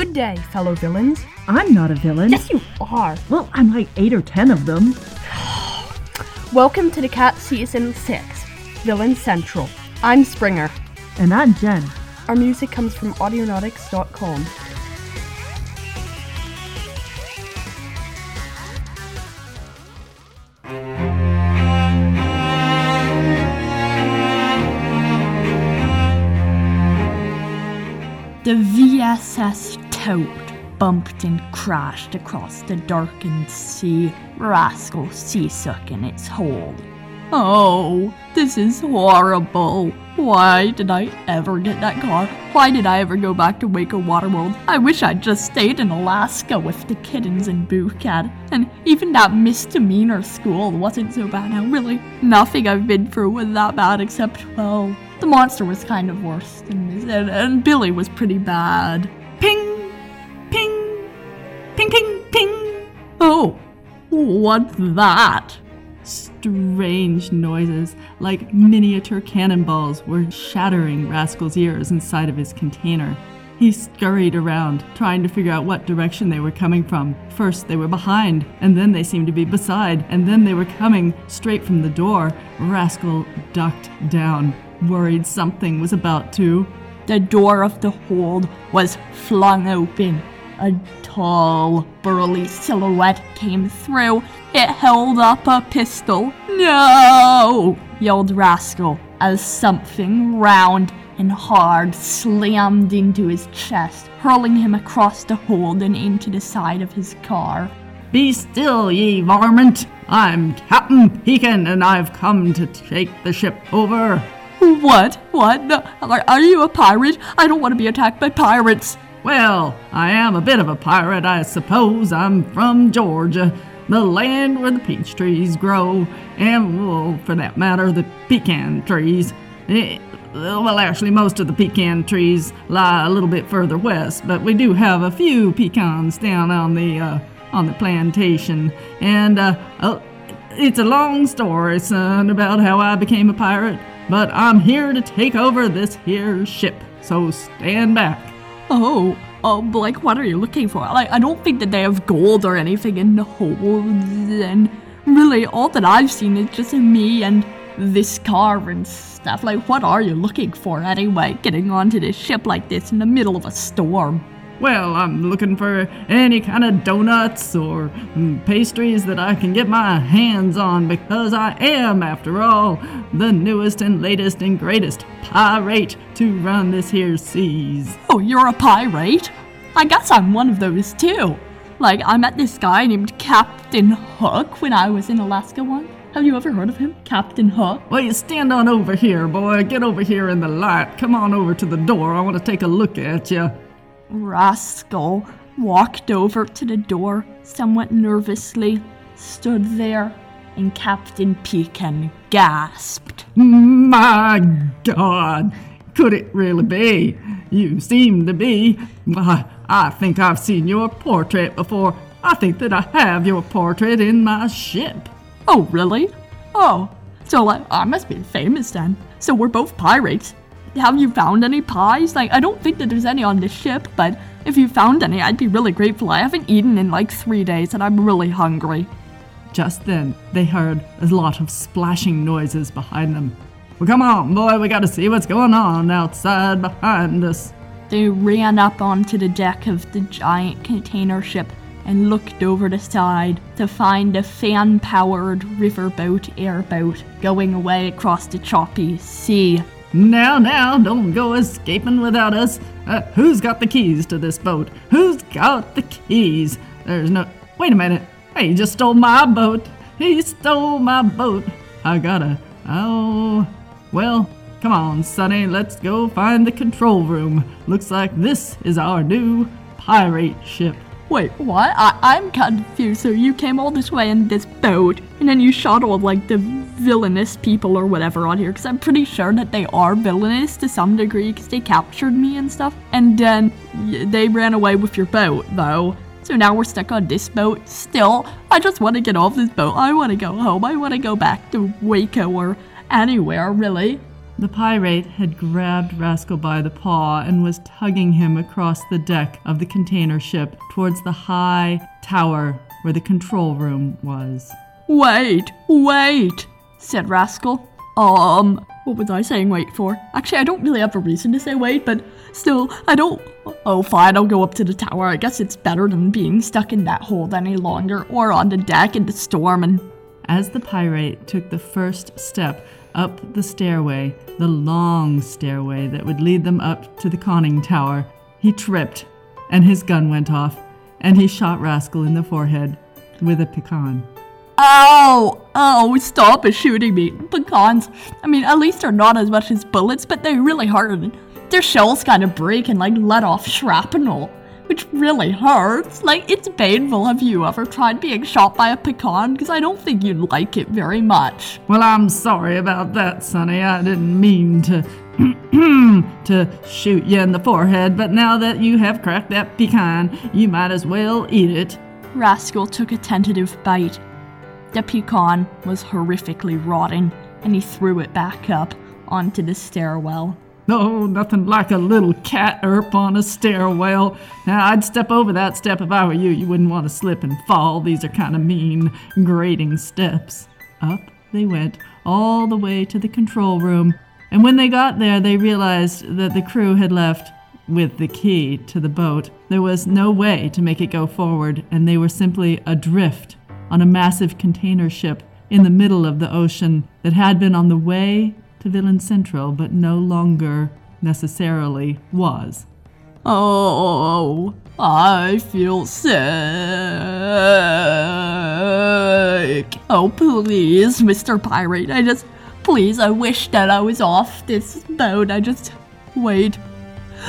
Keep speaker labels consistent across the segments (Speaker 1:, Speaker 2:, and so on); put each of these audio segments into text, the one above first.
Speaker 1: Good day, fellow villains.
Speaker 2: I'm not a villain.
Speaker 1: Yes, you are.
Speaker 2: Well, I'm like eight or ten of them.
Speaker 1: Welcome to the Cat Season 6, Villain Central. I'm Springer.
Speaker 2: And I'm Jen.
Speaker 1: Our music comes from Audionautics.com.
Speaker 3: The VSS Toad bumped and crashed across the darkened sea, Rascal seasick in its hold. Oh, this is horrible. Why did I ever get that car? Why did I ever go back to Waco Waterworld? I wish I'd just stayed in Alaska with the kittens and Boocat. And even that misdemeanor school wasn't so bad now, really. Nothing I've been through was that bad except, well, the monster was kind of worse than this, and, and Billy was pretty bad. Ping! What's that? Strange noises, like miniature cannonballs, were shattering Rascal's ears inside of his container. He scurried around, trying to figure out what direction they were coming from. First, they were behind, and then they seemed to be beside, and then they were coming straight from the door. Rascal ducked down, worried something was about to. The door of the hold was flung open. A tall, burly silhouette came through. It held up a pistol. No! yelled Rascal as something round and hard slammed into his chest, hurling him across the hold and into the side of his car.
Speaker 4: Be still, ye varmint! I'm Captain Pecan, and I've come to take the ship over.
Speaker 3: What? What? No, are, are you a pirate? I don't want to be attacked by pirates.
Speaker 4: Well, I am a bit of a pirate, I suppose. I'm from Georgia, the land where the peach trees grow, and, well, for that matter, the pecan trees. Eh, well, actually, most of the pecan trees lie a little bit further west, but we do have a few pecans down on the uh, on the plantation, and uh, uh, it's a long story, son, about how I became a pirate. But I'm here to take over this here ship, so stand back.
Speaker 3: Oh, oh, like, what are you looking for? Like, I don't think that they have gold or anything in the holds, and really, all that I've seen is just me and this car and stuff. Like, what are you looking for anyway, getting onto this ship like this in the middle of a storm?
Speaker 4: Well, I'm looking for any kind of donuts or mm, pastries that I can get my hands on because I am, after all, the newest and latest and greatest pirate to run this here seas.
Speaker 3: Oh, you're a pirate? I guess I'm one of those too. Like, I met this guy named Captain Hook when I was in Alaska once. Have you ever heard of him? Captain Hook?
Speaker 4: Well, you stand on over here, boy. Get over here in the light. Come on over to the door. I want to take a look at you.
Speaker 3: Rascal walked over to the door somewhat nervously, stood there, and Captain Pecan gasped.
Speaker 4: My God, could it really be? You seem to be. Why, I think I've seen your portrait before. I think that I have your portrait in my ship.
Speaker 3: Oh, really? Oh, so like, I must be famous then. So we're both pirates. Have you found any pies? Like, I don't think that there's any on this ship, but if you found any, I'd be really grateful. I haven't eaten in like three days and I'm really hungry.
Speaker 4: Just then, they heard a lot of splashing noises behind them. Well, come on, boy, we gotta see what's going on outside behind us.
Speaker 3: They ran up onto the deck of the giant container ship and looked over the side to find a fan powered riverboat airboat going away across the choppy sea.
Speaker 4: Now, now, don't go escaping without us. Uh, who's got the keys to this boat? Who's got the keys? There's no. Wait a minute. Hey, he just stole my boat. He stole my boat. I gotta. Oh. Well, come on, Sonny. Let's go find the control room. Looks like this is our new pirate ship.
Speaker 3: Wait, what? I- I'm confused. So you came all this way in this boat, and then you shot all like the villainous people or whatever on here, because I'm pretty sure that they are villainous to some degree, because they captured me and stuff. And then they ran away with your boat, though. So now we're stuck on this boat. Still, I just want to get off this boat. I want to go home. I want to go back to Waco or anywhere, really.
Speaker 4: The pirate had grabbed Rascal by the paw and was tugging him across the deck of the container ship towards the high tower where the control room was.
Speaker 3: Wait, wait, said Rascal. Um, what was I saying wait for? Actually, I don't really have a reason to say wait, but still, I don't. Oh, fine, I'll go up to the tower. I guess it's better than being stuck in that hold any longer or on the deck in the storm and.
Speaker 4: As the pirate took the first step up the stairway, the long stairway that would lead them up to the conning tower, he tripped and his gun went off, and he shot Rascal in the forehead with a pecan.
Speaker 3: Ow! Oh, stop shooting me. Pecans. I mean, at least they're not as much as bullets, but they really hurt. Their shells kind of break and like let off shrapnel, which really hurts. Like, it's painful. Have you ever tried being shot by a pecan? Because I don't think you'd like it very much.
Speaker 4: Well, I'm sorry about that, Sonny. I didn't mean to to shoot you in the forehead, but now that you have cracked that pecan, you might as well eat it.
Speaker 3: Rascal took a tentative bite. The pecan was horrifically rotten, and he threw it back up onto the stairwell.
Speaker 4: No, nothing like a little cat erp on a stairwell. Now, I'd step over that step if I were you. You wouldn't want to slip and fall. These are kind of mean, grating steps. Up they went, all the way to the control room. And when they got there, they realized that the crew had left with the key to the boat. There was no way to make it go forward, and they were simply adrift on a massive container ship in the middle of the ocean that had been on the way to Villain Central, but no longer necessarily was.
Speaker 3: Oh, I feel sick. Oh, please, Mr. Pirate. I just, please, I wish that I was off this boat. I just, wait.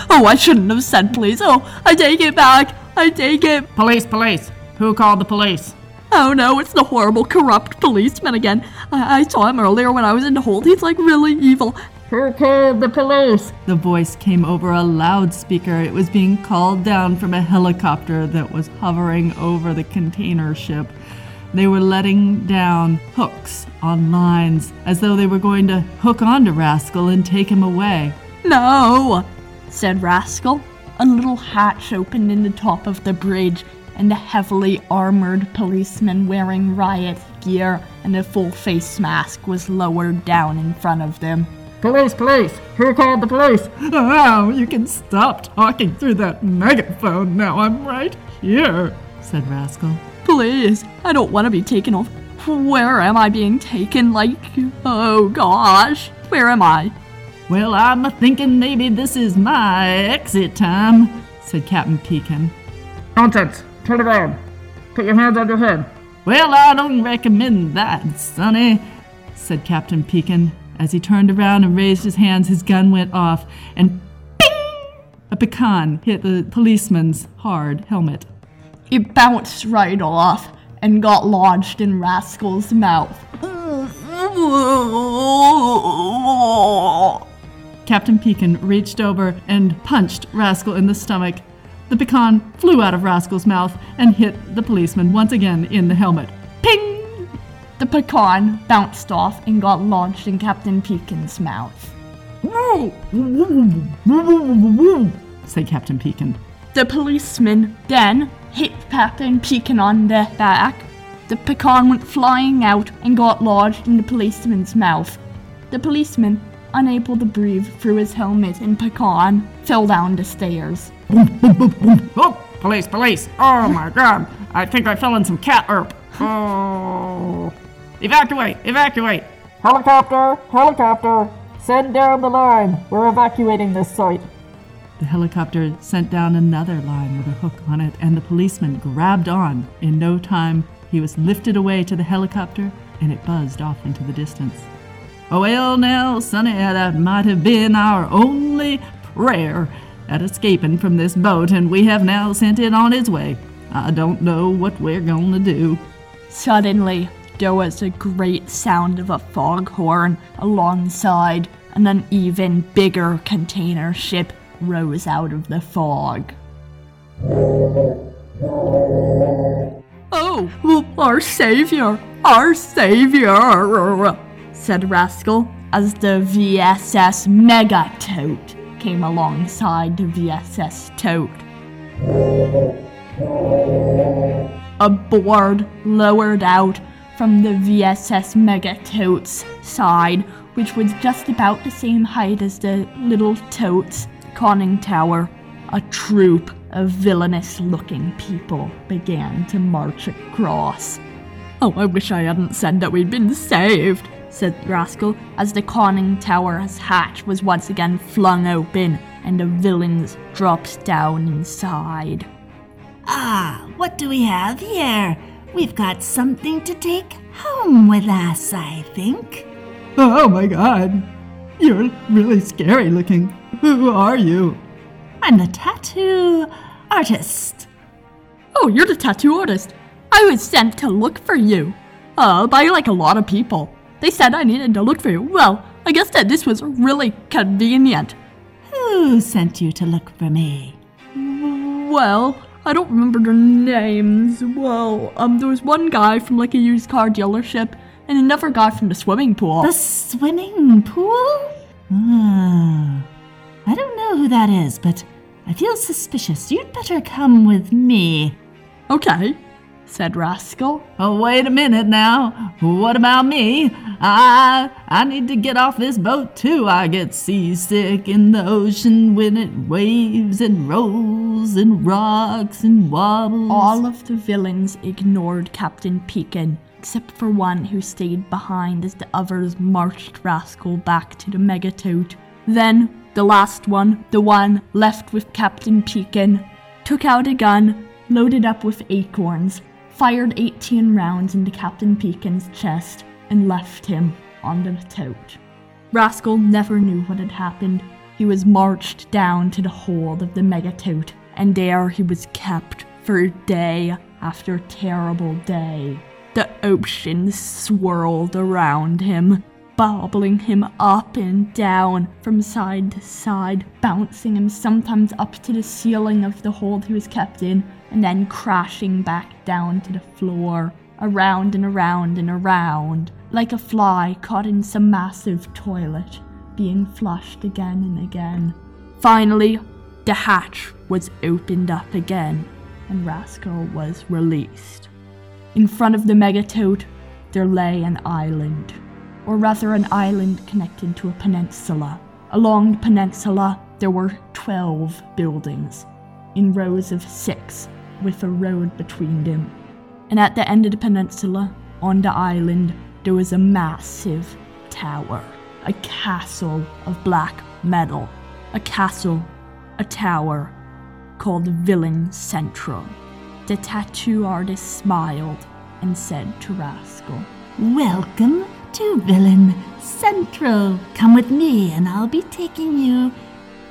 Speaker 3: Oh, I shouldn't have said please. Oh, I take it back. I take it.
Speaker 4: Police, police! Who called the police?
Speaker 3: Oh no, it's the horrible, corrupt policeman again. I, I saw him earlier when I was in the hold. He's like really evil.
Speaker 4: Who called the police? The voice came over a loudspeaker. It was being called down from a helicopter that was hovering over the container ship. They were letting down hooks on lines as though they were going to hook onto Rascal and take him away.
Speaker 3: No, said Rascal. A little hatch opened in the top of the bridge, and a heavily armored policeman wearing riot gear and a full face mask was lowered down in front of them.
Speaker 4: Police, police! Who called the police? Oh, you can stop talking through that megaphone now. I'm right here, said Rascal.
Speaker 3: Please, I don't want to be taken off. Where am I being taken? Like, oh gosh, where am I?
Speaker 4: Well, I'm thinking maybe this is my exit time, said Captain Pecan.
Speaker 5: Nonsense! Turn around. Put your hands on your head.
Speaker 4: Well, I don't recommend that, Sonny, said Captain Pecan. As he turned around and raised his hands, his gun went off, and bing! A pecan hit the policeman's hard helmet.
Speaker 3: It bounced right off and got lodged in Rascal's mouth.
Speaker 4: Captain Pecan reached over and punched Rascal in the stomach. The pecan flew out of Rascal's mouth and hit the policeman once again in the helmet. Ping!
Speaker 3: The pecan bounced off and got lodged in Captain Pecan's mouth. Woo woo woo woo woo woo woo!
Speaker 4: Said Captain Pecan.
Speaker 3: The policeman then hit Captain Pecan on the back. The pecan went flying out and got lodged in the policeman's mouth. The policeman, unable to breathe through his helmet and pecan, fell down the stairs.
Speaker 4: Oh, police, police! Oh my god! I think I fell in some cat erp. Oh. Evacuate! Evacuate!
Speaker 5: Helicopter! Helicopter! Send down the line. We're evacuating this site.
Speaker 4: The helicopter sent down another line with a hook on it, and the policeman grabbed on. In no time, he was lifted away to the helicopter, and it buzzed off into the distance. Oh, well, now, Sonny, that might have been our only prayer at escaping from this boat, and we have now sent it on its way. I don't know what we're going to do.
Speaker 3: Suddenly, there was a great sound of a foghorn alongside, and an even bigger container ship rose out of the fog. Oh, our savior, our savior, said Rascal. as the VSS Mega Tote came alongside the VSS Tote. A board lowered out from the VSS Mega side, which was just about the same height as the little Tote's conning tower. A troop of villainous looking people began to march across. Oh, I wish I hadn't said that we'd been saved, said Rascal, as the conning tower's hatch was once again flung open and the villains dropped down inside.
Speaker 6: Ah, what do we have here? We've got something to take home with us, I think.
Speaker 4: Oh my god. You're really scary looking. Who are you?
Speaker 6: I'm the tattoo artist.
Speaker 3: Oh, you're the tattoo artist. I was sent to look for you. Uh, by like a lot of people. They said I needed to look for you. Well, I guess that this was really convenient.
Speaker 6: Who sent you to look for me?
Speaker 3: Well, I don't remember their names. Well, um, there was one guy from like a used car dealership, and another guy from the swimming pool.
Speaker 6: The swimming pool? Ah, I don't know who that is, but I feel suspicious. You'd better come with me.
Speaker 3: Okay, said Rascal.
Speaker 4: Oh, wait a minute now. What about me? I I need to get off this boat too. I get seasick in the ocean when it waves and rolls and rocks and wobbles.
Speaker 3: All of the villains ignored Captain Pecan, except for one who stayed behind as the others marched Rascal back to the Megatoad. Then, the last one, the one left with Captain Pecan, took out a gun, loaded up with acorns, fired 18 rounds into Captain Pecan's chest, and left him on the tote. Rascal never knew what had happened. He was marched down to the hold of the Megatote, and there he was kept for day after terrible day. The ocean swirled around him, bobbling him up and down from side to side, bouncing him sometimes up to the ceiling of the hold he was kept in, and then crashing back down to the floor, around and around and around, like a fly caught in some massive toilet, being flushed again and again. Finally, the hatch was opened up again, and Rascal was released. In front of the megatoad, there lay an island, or rather, an island connected to a peninsula. Along the peninsula, there were 12 buildings, in rows of six, with a road between them. And at the end of the peninsula, on the island, there was a massive tower, a castle of black metal, a castle, a tower, called Villain Central. The tattoo artist smiled and said to Rascal,
Speaker 6: Welcome to Villain Central. Come with me, and I'll be taking you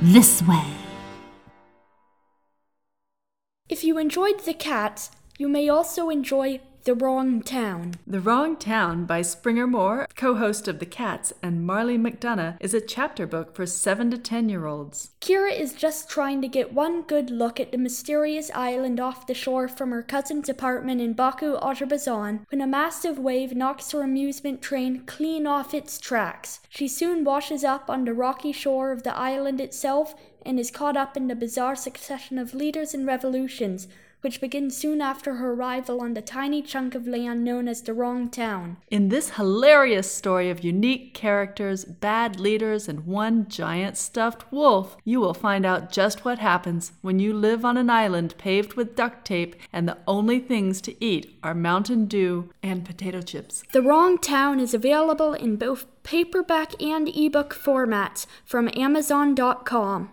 Speaker 6: this way.
Speaker 7: If you enjoyed The Cats, you may also enjoy The Wrong Town.
Speaker 8: The Wrong Town by Springer Moore, co host of The Cats, and Marley McDonough, is a chapter book for 7 to 10 year olds.
Speaker 7: Kira is just trying to get one good look at the mysterious island off the shore from her cousin's apartment in Baku, Azerbaijan, when a massive wave knocks her amusement train clean off its tracks. She soon washes up on the rocky shore of the island itself and is caught up in the bizarre succession of leaders and revolutions, which begins soon after her arrival on the tiny chunk of land known as the Wrong Town.
Speaker 8: In this hilarious story of unique characters, bad leaders, and one giant stuffed wolf, you will find out just what happens when you live on an island paved with duct tape and the only things to eat are Mountain Dew and potato chips.
Speaker 7: The Wrong Town is available in both paperback and ebook formats from Amazon.com.